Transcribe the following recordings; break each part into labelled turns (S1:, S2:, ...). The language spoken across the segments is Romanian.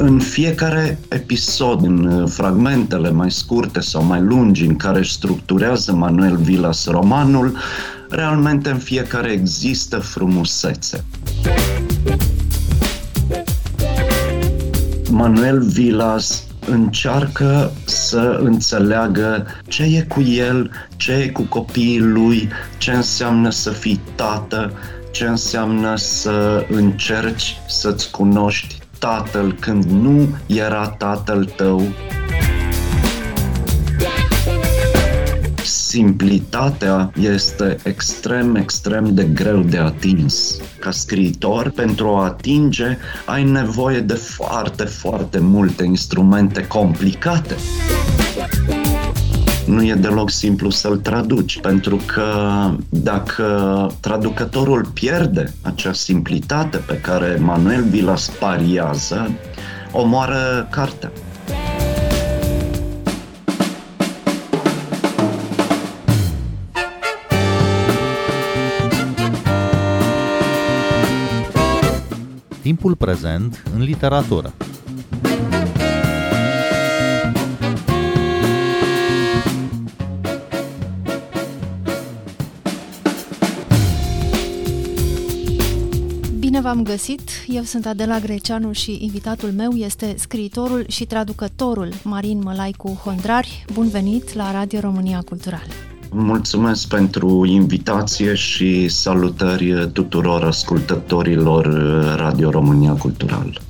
S1: În fiecare episod, în fragmentele mai scurte sau mai lungi în care își structurează Manuel Vilas romanul, realmente în fiecare există frumusețe. Manuel Vilas încearcă să înțeleagă ce e cu el, ce e cu copiii lui, ce înseamnă să fii tată, ce înseamnă să încerci să-ți cunoști tatăl când nu era tatăl tău. simplitatea este extrem, extrem de greu de atins. Ca scriitor, pentru a atinge, ai nevoie de foarte, foarte multe instrumente complicate. Nu e deloc simplu să-l traduci, pentru că dacă traducătorul pierde acea simplitate pe care Manuel Vilas pariază, omoară cartea.
S2: Timpul prezent în literatură.
S3: V-am găsit! Eu sunt Adela Greceanu și invitatul meu este scriitorul și traducătorul Marin Mălaicu Hondrari. Bun venit la Radio România Cultural!
S1: Mulțumesc pentru invitație și salutări tuturor ascultătorilor Radio România Cultural.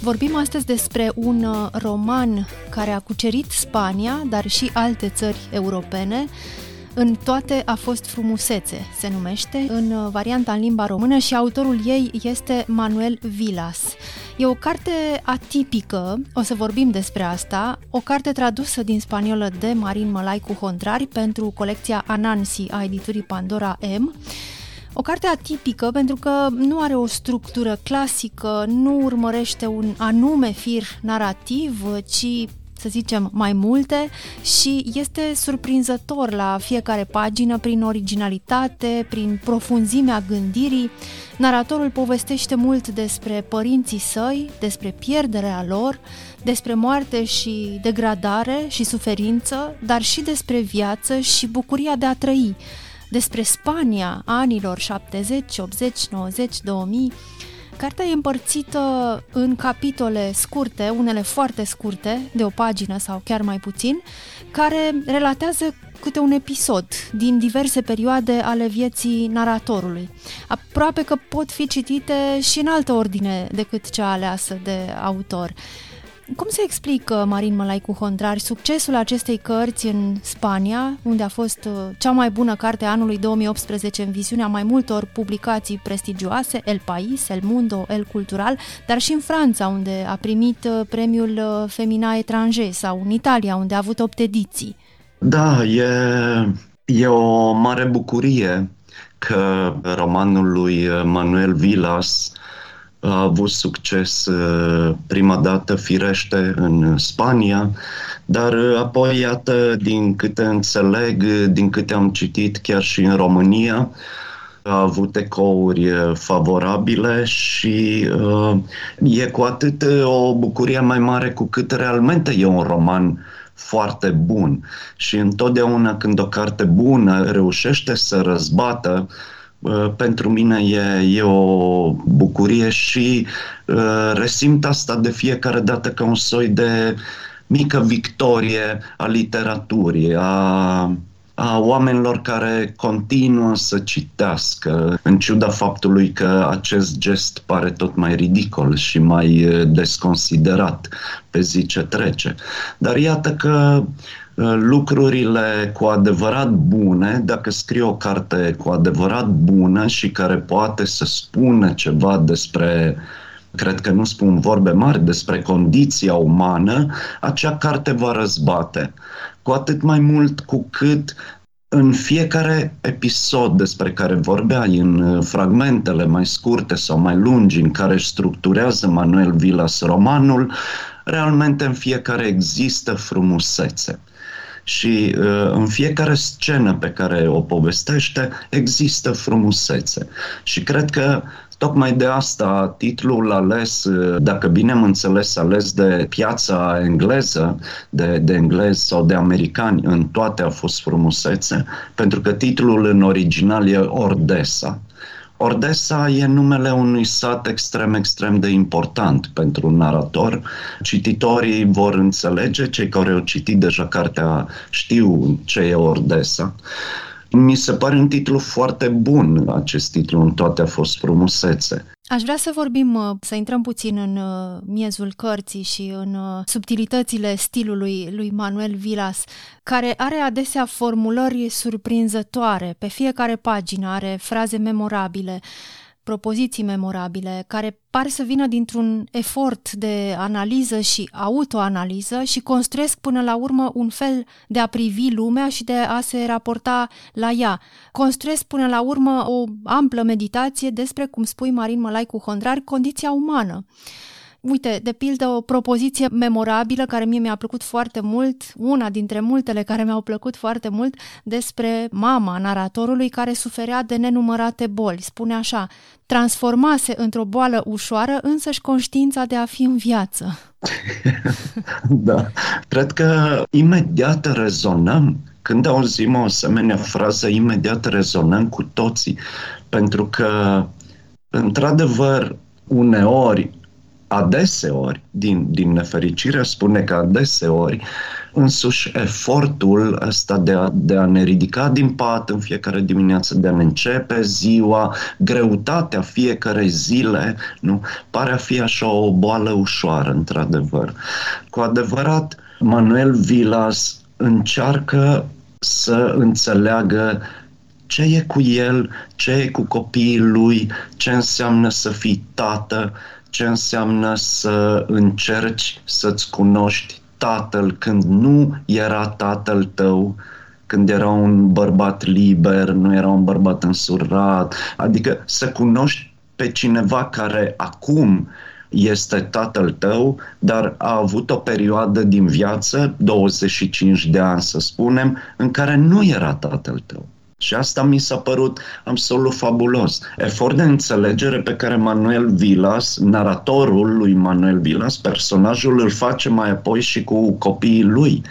S3: Vorbim astăzi despre un roman care a cucerit Spania, dar și alte țări europene, în toate a fost frumusețe, se numește, în varianta în limba română și autorul ei este Manuel Vilas. E o carte atipică, o să vorbim despre asta, o carte tradusă din spaniolă de Marin Mălaicu Hontrari pentru colecția Anansi a editurii Pandora M. O carte atipică pentru că nu are o structură clasică, nu urmărește un anume fir narrativ, ci să zicem, mai multe și este surprinzător la fiecare pagină prin originalitate, prin profunzimea gândirii. Naratorul povestește mult despre părinții săi, despre pierderea lor, despre moarte și degradare și suferință, dar și despre viață și bucuria de a trăi, despre Spania anilor 70, 80, 90, 2000, Cartea e împărțită în capitole scurte, unele foarte scurte, de o pagină sau chiar mai puțin, care relatează câte un episod din diverse perioade ale vieții naratorului. Aproape că pot fi citite și în altă ordine decât cea aleasă de autor. Cum se explică, Marin Mălaicu Hontrari, succesul acestei cărți în Spania, unde a fost uh, cea mai bună carte a anului 2018 în viziunea mai multor publicații prestigioase, El País, El Mundo, El Cultural, dar și în Franța, unde a primit uh, premiul uh, Femina Etranger, sau în Italia, unde a avut 8 ediții?
S1: Da, e, e o mare bucurie că romanul lui Manuel Vilas a avut succes uh, prima dată, firește, în Spania, dar uh, apoi, iată, din câte înțeleg, din câte am citit chiar și în România, a avut ecouri uh, favorabile și uh, e cu atât o bucurie mai mare cu cât realmente e un roman foarte bun. Și întotdeauna când o carte bună reușește să răzbată uh, pentru mine e, e o bucurie și uh, resimt asta de fiecare dată ca un soi de mică victorie a literaturii, a, a oamenilor care continuă să citească, în ciuda faptului că acest gest pare tot mai ridicol și mai desconsiderat pe zi ce trece. Dar iată că Uh, lucrurile cu adevărat bune, dacă scrie o carte cu adevărat bună și care poate să spună ceva despre cred că nu spun vorbe mari despre condiția umană, acea carte va răzbate. Cu atât mai mult cu cât în fiecare episod despre care vorbeai, în uh, fragmentele mai scurte sau mai lungi în care își structurează Manuel Vilas romanul, realmente în fiecare există frumusețe și uh, în fiecare scenă pe care o povestește există frumusețe. Și cred că Tocmai de asta titlul ales, dacă bine am înțeles, ales de piața engleză, de, de englezi sau de americani, în toate a fost frumusețe, pentru că titlul în original e Ordesa. Ordesa e numele unui sat extrem, extrem de important pentru un narator. Cititorii vor înțelege, cei care au citit deja cartea știu ce e Ordesa. Mi se pare un titlu foarte bun, acest titlu, în toate a fost frumusețe.
S3: Aș vrea să vorbim, uh, să intrăm puțin în uh, miezul cărții și în uh, subtilitățile stilului lui Manuel Vilas, care are adesea formulări surprinzătoare. Pe fiecare pagină are fraze memorabile propoziții memorabile care par să vină dintr-un efort de analiză și autoanaliză și construiesc până la urmă un fel de a privi lumea și de a se raporta la ea. Construiesc până la urmă o amplă meditație despre, cum spui Marin Mălai cu Hondrar, condiția umană. Uite, de pildă, o propoziție memorabilă care mie mi-a plăcut foarte mult, una dintre multele care mi-au plăcut foarte mult, despre mama naratorului care suferea de nenumărate boli. Spune așa, transformase într-o boală ușoară însăși conștiința de a fi în viață.
S1: da, cred că imediat rezonăm când auzim o asemenea frază, imediat rezonăm cu toții, pentru că, într-adevăr, uneori adeseori, din, din nefericire, spune că adeseori, însuși efortul ăsta de a, de a ne ridica din pat în fiecare dimineață, de a ne începe ziua, greutatea fiecare zile, nu? Pare a fi așa o boală ușoară, într-adevăr. Cu adevărat, Manuel Vilas încearcă să înțeleagă ce e cu el, ce e cu copiii lui, ce înseamnă să fii tată, ce înseamnă să încerci să-ți cunoști tatăl când nu era tatăl tău, când era un bărbat liber, nu era un bărbat însurat, adică să cunoști pe cineva care acum este tatăl tău, dar a avut o perioadă din viață, 25 de ani să spunem, în care nu era tatăl tău. Și asta mi s-a părut absolut fabulos. Efort de înțelegere pe care Manuel Vilas, naratorul lui Manuel Vilas, personajul îl face mai apoi și cu copiii lui.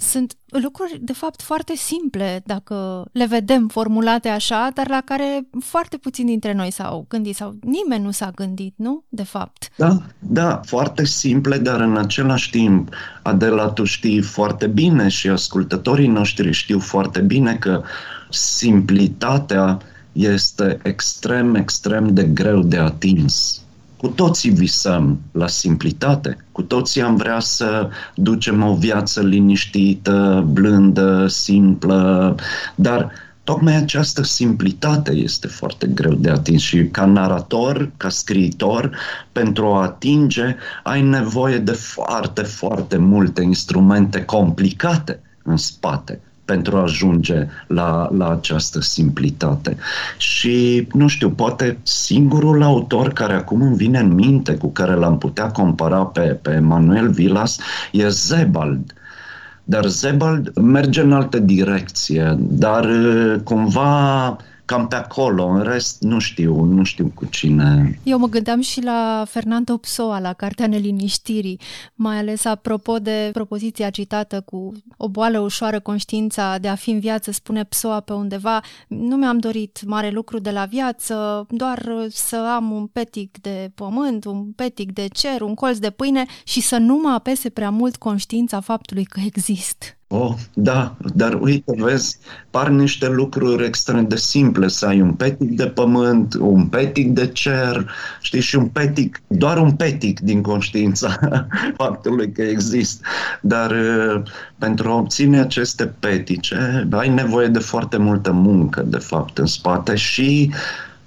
S3: Sunt lucruri, de fapt, foarte simple, dacă le vedem formulate așa, dar la care foarte puțin dintre noi s-au gândit sau nimeni nu s-a gândit, nu? De fapt.
S1: Da, da, foarte simple, dar în același timp, Adela, tu știi foarte bine și ascultătorii noștri știu foarte bine că simplitatea este extrem, extrem de greu de atins. Cu toții visăm la simplitate, cu toții am vrea să ducem o viață liniștită, blândă, simplă, dar tocmai această simplitate este foarte greu de atins și ca narator, ca scriitor, pentru a atinge, ai nevoie de foarte, foarte multe instrumente complicate în spate pentru a ajunge la, la această simplitate. Și, nu știu, poate singurul autor care acum îmi vine în minte, cu care l-am putea compara pe, pe Manuel Vilas, e Zebald. Dar Zebald merge în altă direcție, dar cumva cam pe acolo, în rest nu știu, nu știu cu cine.
S3: Eu mă gândeam și la Fernando Psoa, la Cartea Neliniștirii, mai ales apropo de propoziția citată cu o boală ușoară conștiința de a fi în viață, spune Psoa pe undeva, nu mi-am dorit mare lucru de la viață, doar să am un petic de pământ, un petic de cer, un colț de pâine și să nu mă apese prea mult conștiința faptului că exist.
S1: Oh, da, dar uite, vezi, par niște lucruri extrem de simple, să ai un petic de pământ, un petic de cer, știi, și un petic, doar un petic din conștiința faptului că există. Dar uh, pentru a obține aceste petice, ai nevoie de foarte multă muncă, de fapt, în spate și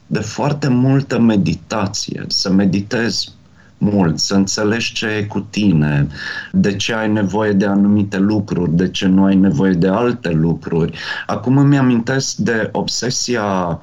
S1: de foarte multă meditație, să meditezi mult, să înțelegi ce e cu tine, de ce ai nevoie de anumite lucruri, de ce nu ai nevoie de alte lucruri. Acum îmi amintesc de obsesia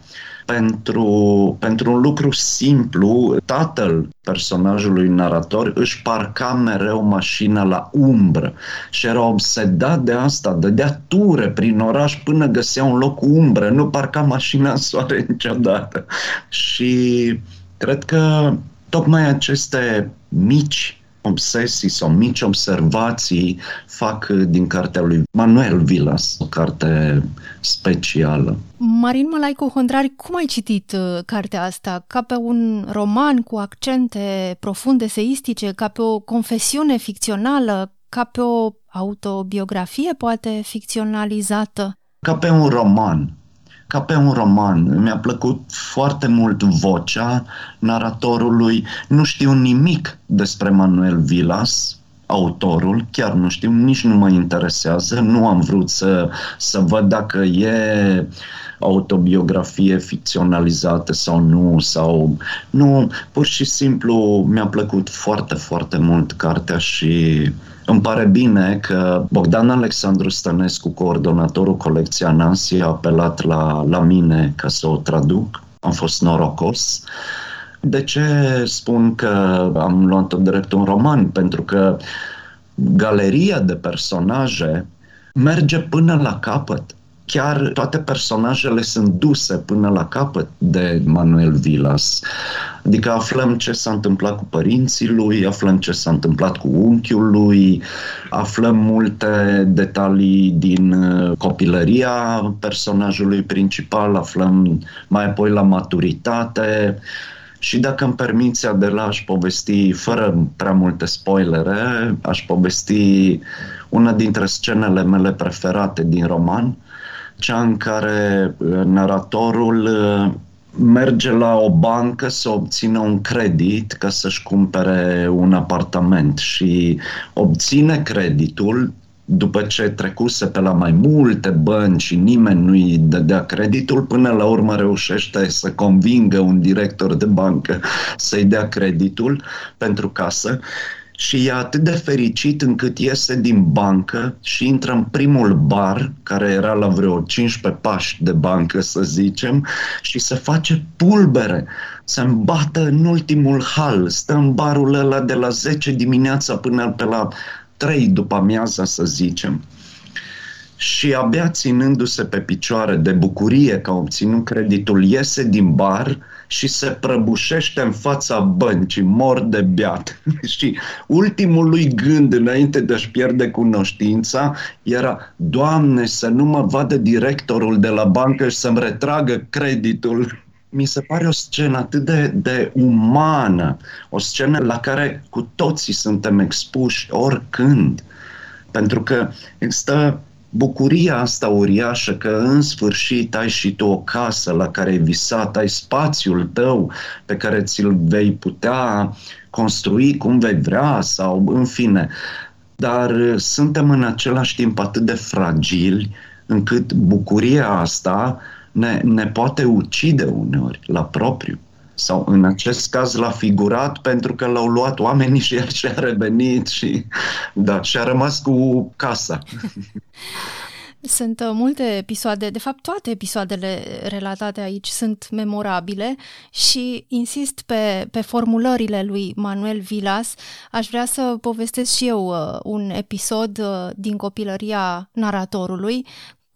S1: pentru, pentru un lucru simplu, tatăl personajului narator își parca mereu mașina la umbră și era obsedat de asta, dădea ture prin oraș până găsea un loc cu umbră, nu parca mașina în soare niciodată. Și Cred că tocmai aceste mici obsesii sau mici observații fac din cartea lui Manuel Vilas o carte specială.
S3: Marin Malaicu Hondrari, cum ai citit uh, cartea asta? Ca pe un roman cu accente profunde seistice, ca pe o confesiune ficțională, ca pe o autobiografie poate ficționalizată?
S1: Ca pe un roman ca pe un roman. Mi-a plăcut foarte mult vocea naratorului. Nu știu nimic despre Manuel Vilas, autorul, chiar nu știu, nici nu mă interesează, nu am vrut să, să văd dacă e autobiografie ficționalizată sau nu, sau nu, pur și simplu mi-a plăcut foarte, foarte mult cartea și îmi pare bine că Bogdan Alexandru Stănescu, coordonatorul colecției Nancy, a apelat la, la mine ca să o traduc. Am fost norocos. De ce spun că am luat-o direct un roman? Pentru că galeria de personaje merge până la capăt chiar toate personajele sunt duse până la capăt de Manuel Vilas. Adică aflăm ce s-a întâmplat cu părinții lui, aflăm ce s-a întâmplat cu unchiul lui, aflăm multe detalii din uh, copilăria personajului principal, aflăm mai apoi la maturitate, și dacă îmi permiți, Adela, aș povesti, fără prea multe spoilere, aș povesti una dintre scenele mele preferate din roman, cea în care uh, naratorul uh, merge la o bancă să obțină un credit ca să-și cumpere un apartament și obține creditul după ce trecuse pe la mai multe bănci și nimeni nu-i dădea creditul, până la urmă reușește să convingă un director de bancă să-i dea creditul pentru casă. Și e atât de fericit încât iese din bancă și intră în primul bar, care era la vreo 15 pași de bancă, să zicem, și se face pulbere, se îmbată în ultimul hal, stă în barul ăla de la 10 dimineața până pe la 3 după amiaza, să zicem. Și abia ținându-se pe picioare de bucurie că a obținut creditul, iese din bar, și se prăbușește în fața băncii, mor de beat. și ultimul lui gând înainte de a-și pierde cunoștința era, Doamne, să nu mă vadă directorul de la bancă și să-mi retragă creditul. Mi se pare o scenă atât de, de umană, o scenă la care cu toții suntem expuși oricând. Pentru că există bucuria asta uriașă că în sfârșit ai și tu o casă la care ai visat, ai spațiul tău pe care ți-l vei putea construi cum vei vrea sau în fine. Dar suntem în același timp atât de fragili încât bucuria asta ne, ne poate ucide uneori la propriu sau în acest caz l-a figurat pentru că l-au luat oamenii și el și-a revenit și da, și-a rămas cu casa.
S3: Sunt uh, multe episoade, de fapt toate episoadele relatate aici sunt memorabile și insist pe, pe formulările lui Manuel Vilas. Aș vrea să povestesc și eu uh, un episod uh, din copilăria naratorului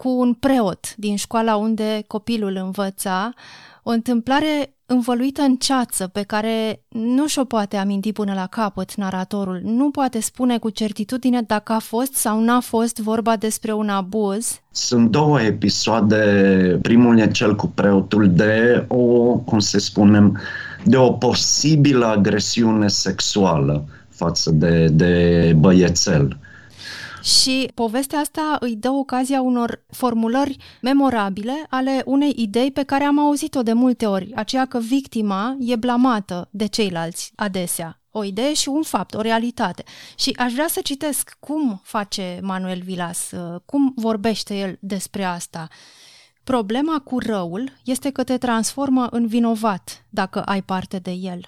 S3: cu un preot din școala unde copilul învăța, o întâmplare învăluită în ceață pe care nu și-o poate aminti până la capăt naratorul. Nu poate spune cu certitudine dacă a fost sau n-a fost vorba despre un abuz.
S1: Sunt două episoade. Primul e cel cu preotul de o, cum să spunem, de o posibilă agresiune sexuală față de, de băiețel.
S3: Și povestea asta îi dă ocazia unor formulări memorabile ale unei idei pe care am auzit-o de multe ori, aceea că victima e blamată de ceilalți adesea. O idee și un fapt, o realitate. Și aș vrea să citesc cum face Manuel Vilas, uh, cum vorbește el despre asta. Problema cu răul este că te transformă în vinovat dacă ai parte de el.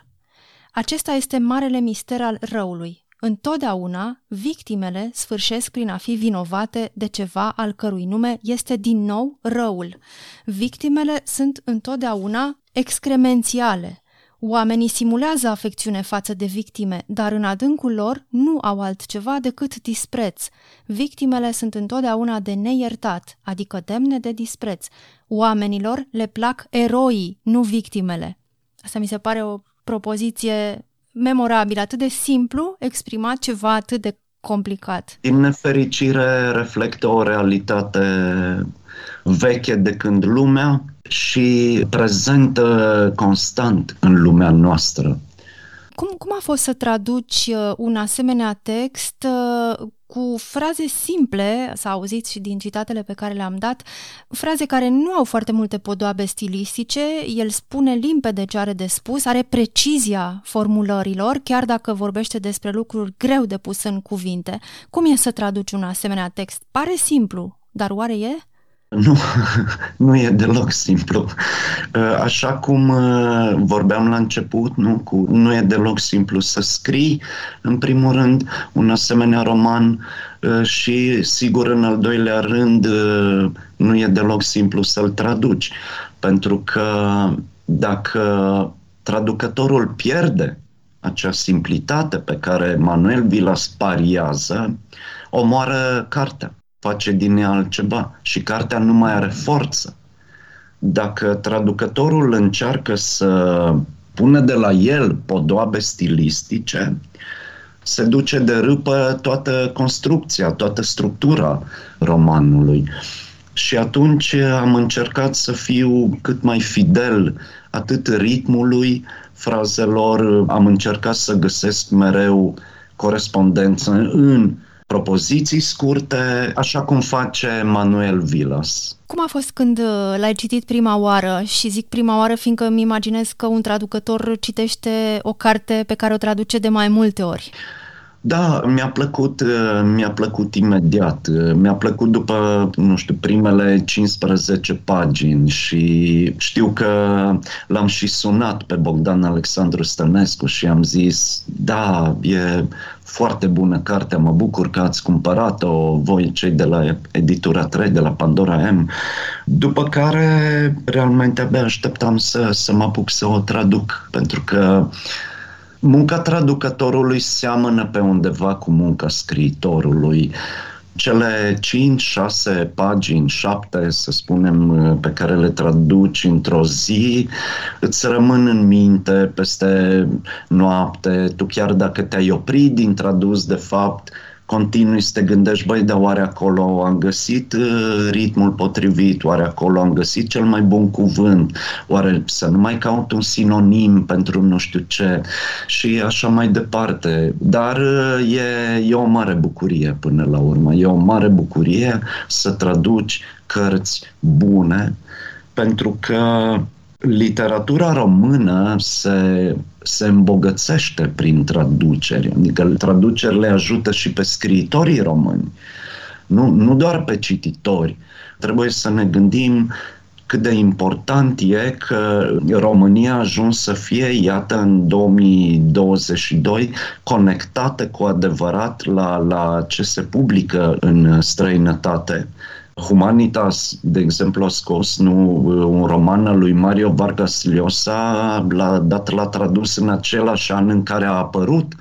S3: Acesta este marele mister al răului, Întotdeauna, victimele sfârșesc prin a fi vinovate de ceva al cărui nume este din nou răul. Victimele sunt întotdeauna excremențiale. Oamenii simulează afecțiune față de victime, dar în adâncul lor nu au altceva decât dispreț. Victimele sunt întotdeauna de neiertat, adică demne de dispreț. Oamenilor le plac eroii, nu victimele. Asta mi se pare o propoziție memorabilă, atât de simplu exprimat ceva atât de complicat.
S1: Din nefericire reflectă o realitate veche de când lumea și prezentă constant în lumea noastră.
S3: Cum, cum a fost să traduci uh, un asemenea text uh, cu fraze simple, s-a auzit și din citatele pe care le-am dat, fraze care nu au foarte multe podoabe stilistice, el spune limpede ce are de spus, are precizia formulărilor, chiar dacă vorbește despre lucruri greu de pus în cuvinte. Cum e să traduci un asemenea text? Pare simplu, dar oare e?
S1: Nu, nu e deloc simplu. Uh, așa cum uh, vorbeam la început, nu, cu, nu e deloc simplu să scrii, în primul rând, un asemenea roman uh, și, sigur, în al doilea rând, nu e deloc simplu să-l traduci. Pentru că dacă traducătorul pierde acea simplitate pe care Manuel Vilas pariază, omoară cartea face din ea altceva și cartea nu mai are forță. Dacă traducătorul încearcă să pună de la el podoabe stilistice, se duce de râpă toată construcția, toată structura romanului. Și atunci am încercat să fiu cât mai fidel atât ritmului frazelor, am încercat să găsesc mereu corespondență în propoziții scurte, așa cum face Manuel Vilas.
S3: Cum a fost când uh, l-ai citit prima oară? Și zic prima oară fiindcă îmi imaginez că un traducător citește o carte pe care o traduce de mai multe ori.
S1: Da, mi-a plăcut, uh, mi-a plăcut imediat. Uh, mi-a plăcut după, nu știu, primele 15 pagini și știu că l-am și sunat pe Bogdan Alexandru Stănescu și am zis, da, e foarte bună carte, mă bucur că ați cumpărat-o voi cei de la editura 3, de la Pandora M. După care, realmente, abia așteptam să, să mă apuc să o traduc, pentru că Munca traducătorului seamănă pe undeva cu munca scriitorului. Cele 5-6 pagini, 7, să spunem, pe care le traduci într-o zi, îți rămân în minte peste noapte. Tu chiar dacă te-ai oprit din tradus, de fapt, continui să te gândești, băi, dar oare acolo am găsit uh, ritmul potrivit, oare acolo am găsit cel mai bun cuvânt, oare să nu mai caut un sinonim pentru nu știu ce? Și așa mai departe. Dar uh, e, e o mare bucurie până la urmă, e o mare bucurie să traduci cărți bune pentru că literatura română se, se îmbogățește prin traduceri, adică traducerile ajută și pe scriitorii români, nu, nu doar pe cititori. Trebuie să ne gândim cât de important e că România a ajuns să fie, iată, în 2022, conectată cu adevărat la, la ce se publică în străinătate. Humanitas, de exemplu, a scos nu, un roman al lui Mario Vargas Llosa, l-a dat la tradus în același an în care a apărut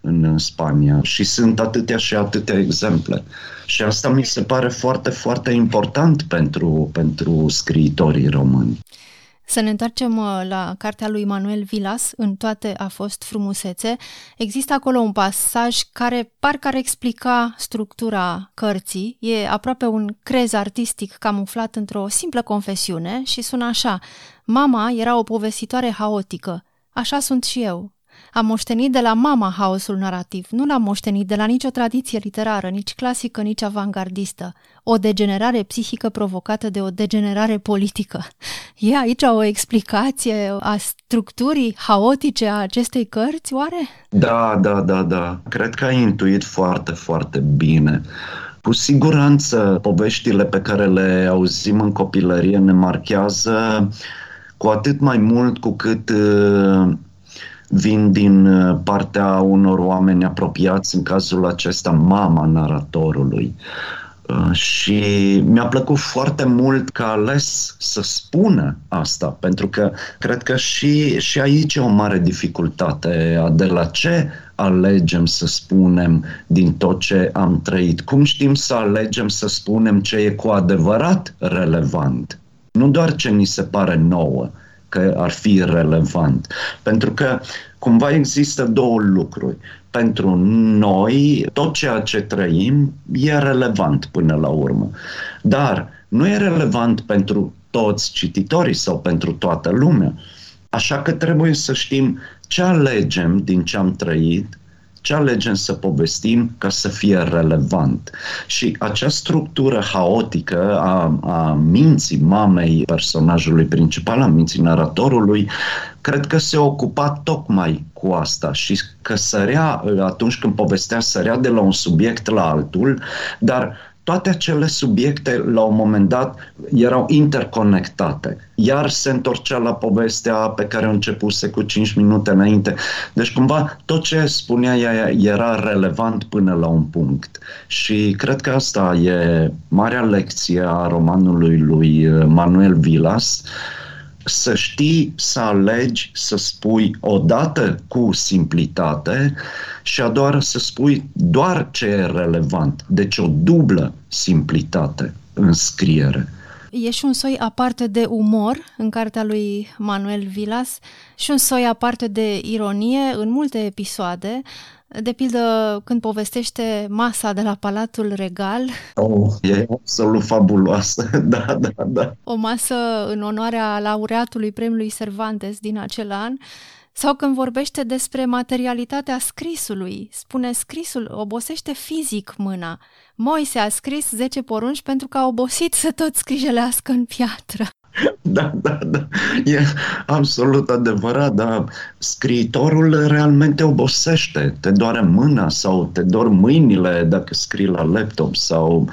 S1: în Spania și sunt atâtea și atâtea exemple. Și asta mi se pare foarte, foarte important pentru, pentru scriitorii români.
S3: Să ne întoarcem uh, la cartea lui Manuel Vilas, În toate a fost frumusețe. Există acolo un pasaj care parcă ar explica structura cărții. E aproape un crez artistic camuflat într-o simplă confesiune și sună așa. Mama era o povestitoare haotică. Așa sunt și eu. Am moștenit de la mama haosul narrativ, nu l-am moștenit de la nicio tradiție literară, nici clasică, nici avangardistă. O degenerare psihică provocată de o degenerare politică. E aici o explicație a structurii haotice a acestei cărți, oare?
S1: Da, da, da, da. Cred că ai intuit foarte, foarte bine. Cu siguranță, poveștile pe care le auzim în copilărie ne marchează cu atât mai mult cu cât uh, vin din uh, partea unor oameni apropiați, în cazul acesta mama naratorului. Uh, și mi-a plăcut foarte mult că a ales să spună asta, pentru că cred că și, și aici e o mare dificultate de la ce alegem să spunem din tot ce am trăit. Cum știm să alegem să spunem ce e cu adevărat relevant? Nu doar ce ni se pare nouă, că ar fi relevant. Pentru că cumva există două lucruri. Pentru noi, tot ceea ce trăim e relevant până la urmă. Dar nu e relevant pentru toți cititorii sau pentru toată lumea. Așa că trebuie să știm ce alegem din ce am trăit ce alegem să povestim ca să fie relevant. Și acea structură haotică a, a minții mamei personajului principal, a minții naratorului, cred că se ocupa tocmai cu asta și că sărea, atunci când povestea, sărea de la un subiect la altul, dar toate acele subiecte, la un moment dat, erau interconectate. Iar se întorcea la povestea pe care o începuse cu 5 minute înainte. Deci, cumva, tot ce spunea ea era relevant până la un punct. Și cred că asta e marea lecție a romanului lui Manuel Vilas, să știi să alegi să spui odată cu simplitate și a doar să spui doar ce e relevant. Deci o dublă simplitate în scriere.
S3: E și un soi aparte de umor în cartea lui Manuel Vilas și un soi aparte de ironie în multe episoade, de pildă, când povestește masa de la Palatul Regal.
S1: Oh, e absolut fabuloasă, da, da, da.
S3: O masă în onoarea laureatului premiului Cervantes din acel an. Sau când vorbește despre materialitatea scrisului, spune scrisul obosește fizic mâna. Moise a scris 10 porunci pentru că a obosit să tot scrijelească în piatră.
S1: Da, da, da. E absolut adevărat, dar scriitorul realmente obosește. Te doare mâna sau te dor mâinile dacă scrii la laptop sau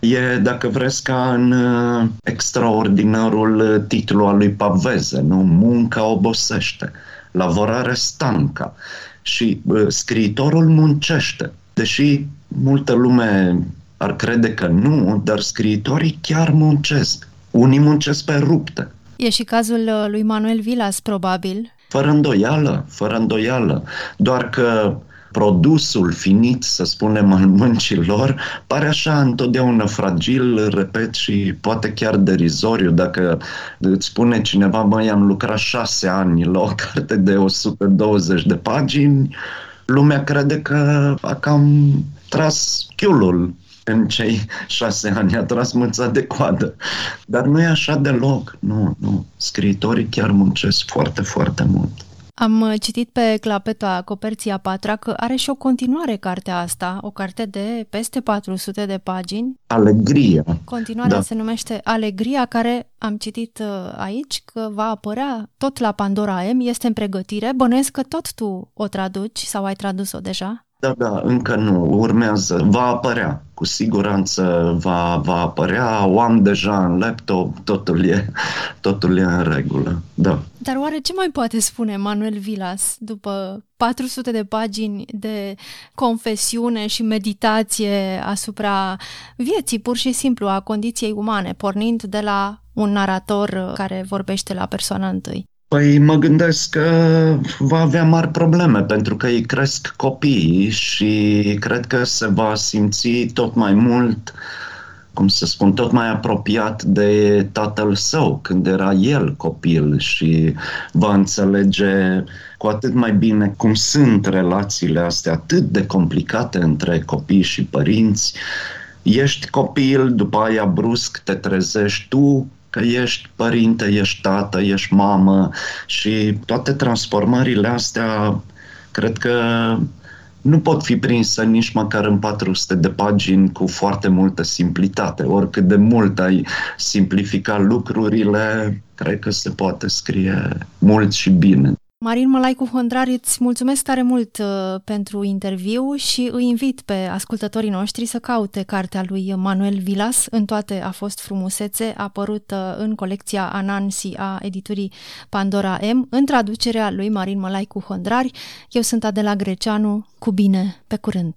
S1: e, dacă vreți, ca în uh, extraordinarul titlu al lui Paveze, nu? Munca obosește, lavorare stanca și uh, scriitorul muncește. Deși multă lume ar crede că nu, dar scriitorii chiar muncesc unii muncesc pe rupte.
S3: E și cazul uh, lui Manuel Vilas, probabil.
S1: Fără îndoială, fără îndoială. Doar că produsul finit, să spunem, al muncilor, pare așa întotdeauna fragil, repet, și poate chiar derizoriu. Dacă îți spune cineva, băi, am lucrat șase ani la o carte de 120 de pagini, lumea crede că a cam tras chiulul în cei șase ani a tras mâța de coadă. Dar nu e așa deloc. Nu, nu. Scriitorii chiar muncesc foarte, foarte mult.
S3: Am uh, citit pe clapeta coperții a patra că are și o continuare cartea asta, o carte de peste 400 de pagini.
S1: Alegria.
S3: Continuarea da. se numește Alegria, care am citit uh, aici că va apărea tot la Pandora M, este în pregătire. Bănuiesc că tot tu o traduci sau ai tradus-o deja?
S1: Da, da, încă nu. Urmează. Va apărea. Cu siguranță va, va apărea. O am deja în laptop. Totul e, totul e în regulă. Da.
S3: Dar oare ce mai poate spune Manuel Vilas după 400 de pagini de confesiune și meditație asupra vieții pur și simplu a condiției umane, pornind de la un narator care vorbește la persoana întâi?
S1: Păi mă gândesc că va avea mari probleme pentru că îi cresc copiii și cred că se va simți tot mai mult, cum să spun, tot mai apropiat de tatăl său când era el copil și va înțelege cu atât mai bine cum sunt relațiile astea atât de complicate între copii și părinți. Ești copil, după aia brusc te trezești tu că ești părinte, ești tată, ești mamă și toate transformările astea cred că nu pot fi prinsă nici măcar în 400 de pagini cu foarte multă simplitate. Oricât de mult ai simplifica lucrurile, cred că se poate scrie mult și bine.
S3: Marin Mălaicu Hondrar, îți mulțumesc tare mult uh, pentru interviu și îi invit pe ascultătorii noștri să caute cartea lui Manuel Vilas, În toate a fost frumusețe, apărută în colecția Anansi a editurii Pandora M, în traducerea lui Marin Mălaicu Hondrari. Eu sunt Adela Greceanu, cu bine, pe curând!